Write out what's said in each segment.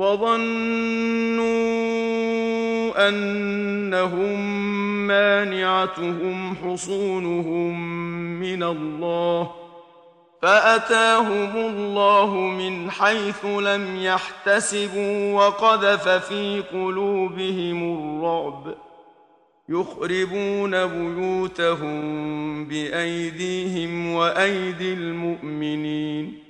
وظنوا أنهم مانعتهم حصونهم من الله فأتاهم الله من حيث لم يحتسبوا وقذف في قلوبهم الرعب يخربون بيوتهم بأيديهم وأيدي المؤمنين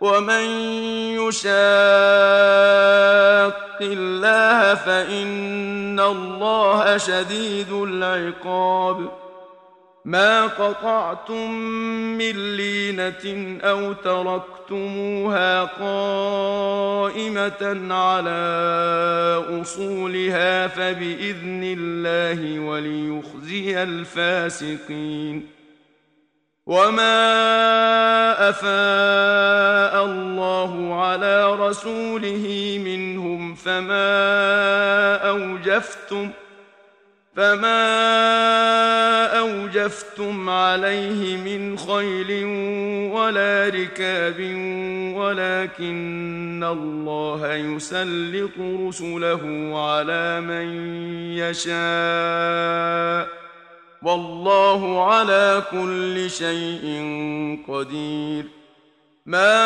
ومن يشاق الله فان الله شديد العقاب ما قطعتم من لينه أو تركتموها قائمه على اصولها فباذن الله وليخزي الفاسقين وما افاء الله على رسوله منهم فما اوجفتم فما اوجفتم عليه من خيل ولا ركاب ولكن الله يسلط رسله على من يشاء والله على كل شيء قدير. ما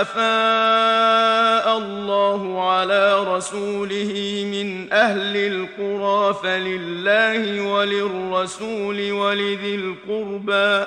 أفاء الله على رسوله من أهل القرى فلله وللرسول ولذي القربى.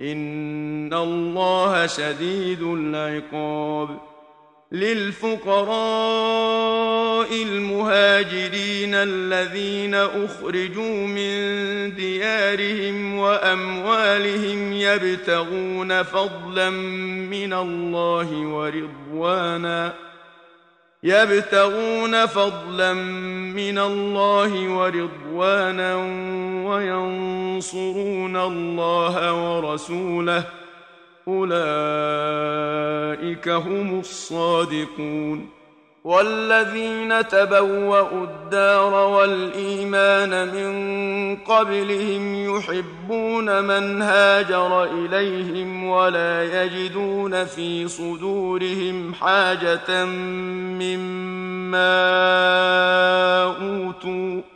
ان الله شديد العقاب للفقراء المهاجرين الذين اخرجوا من ديارهم واموالهم يبتغون فضلا من الله ورضوانا يبتغون فضلا من الله ورضوانا وينصرون الله ورسوله أولئك هم الصادقون. والذين تبوأوا الدار والإيمان من قبلهم يحبون من هاجر إليهم ولا يجدون في صدورهم حاجة مما أوتوا.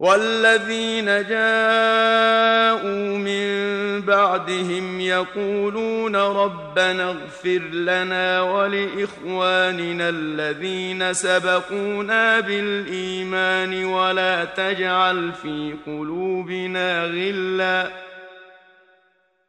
والذين جاءوا من بعدهم يقولون ربنا اغفر لنا ولإخواننا الذين سبقونا بالإيمان ولا تجعل في قلوبنا غلا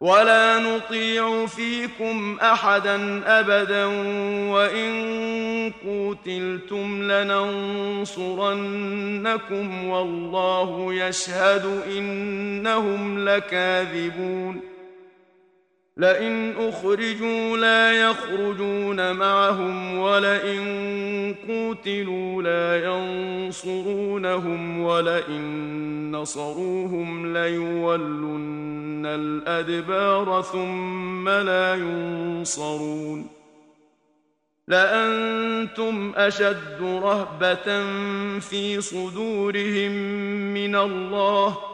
ولا نطيع فيكم احدا ابدا وان قوتلتم لننصرنكم والله يشهد انهم لكاذبون لئن أخرجوا لا يخرجون معهم ولئن قوتلوا لا ينصرونهم ولئن نصروهم ليولن الأدبار ثم لا ينصرون لأنتم أشد رهبة في صدورهم من الله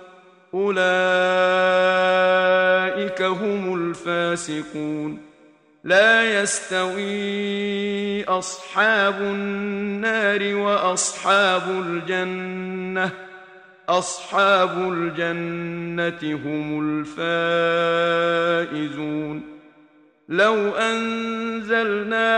أولئك هم الفاسقون. لا يستوي أصحاب النار وأصحاب الجنة. أصحاب الجنة هم الفائزون. لو انزلنا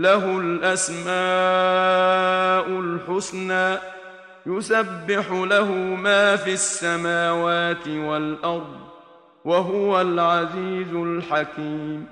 له الأسماء الحسنى يسبح له ما في السماوات والأرض وهو العزيز الحكيم.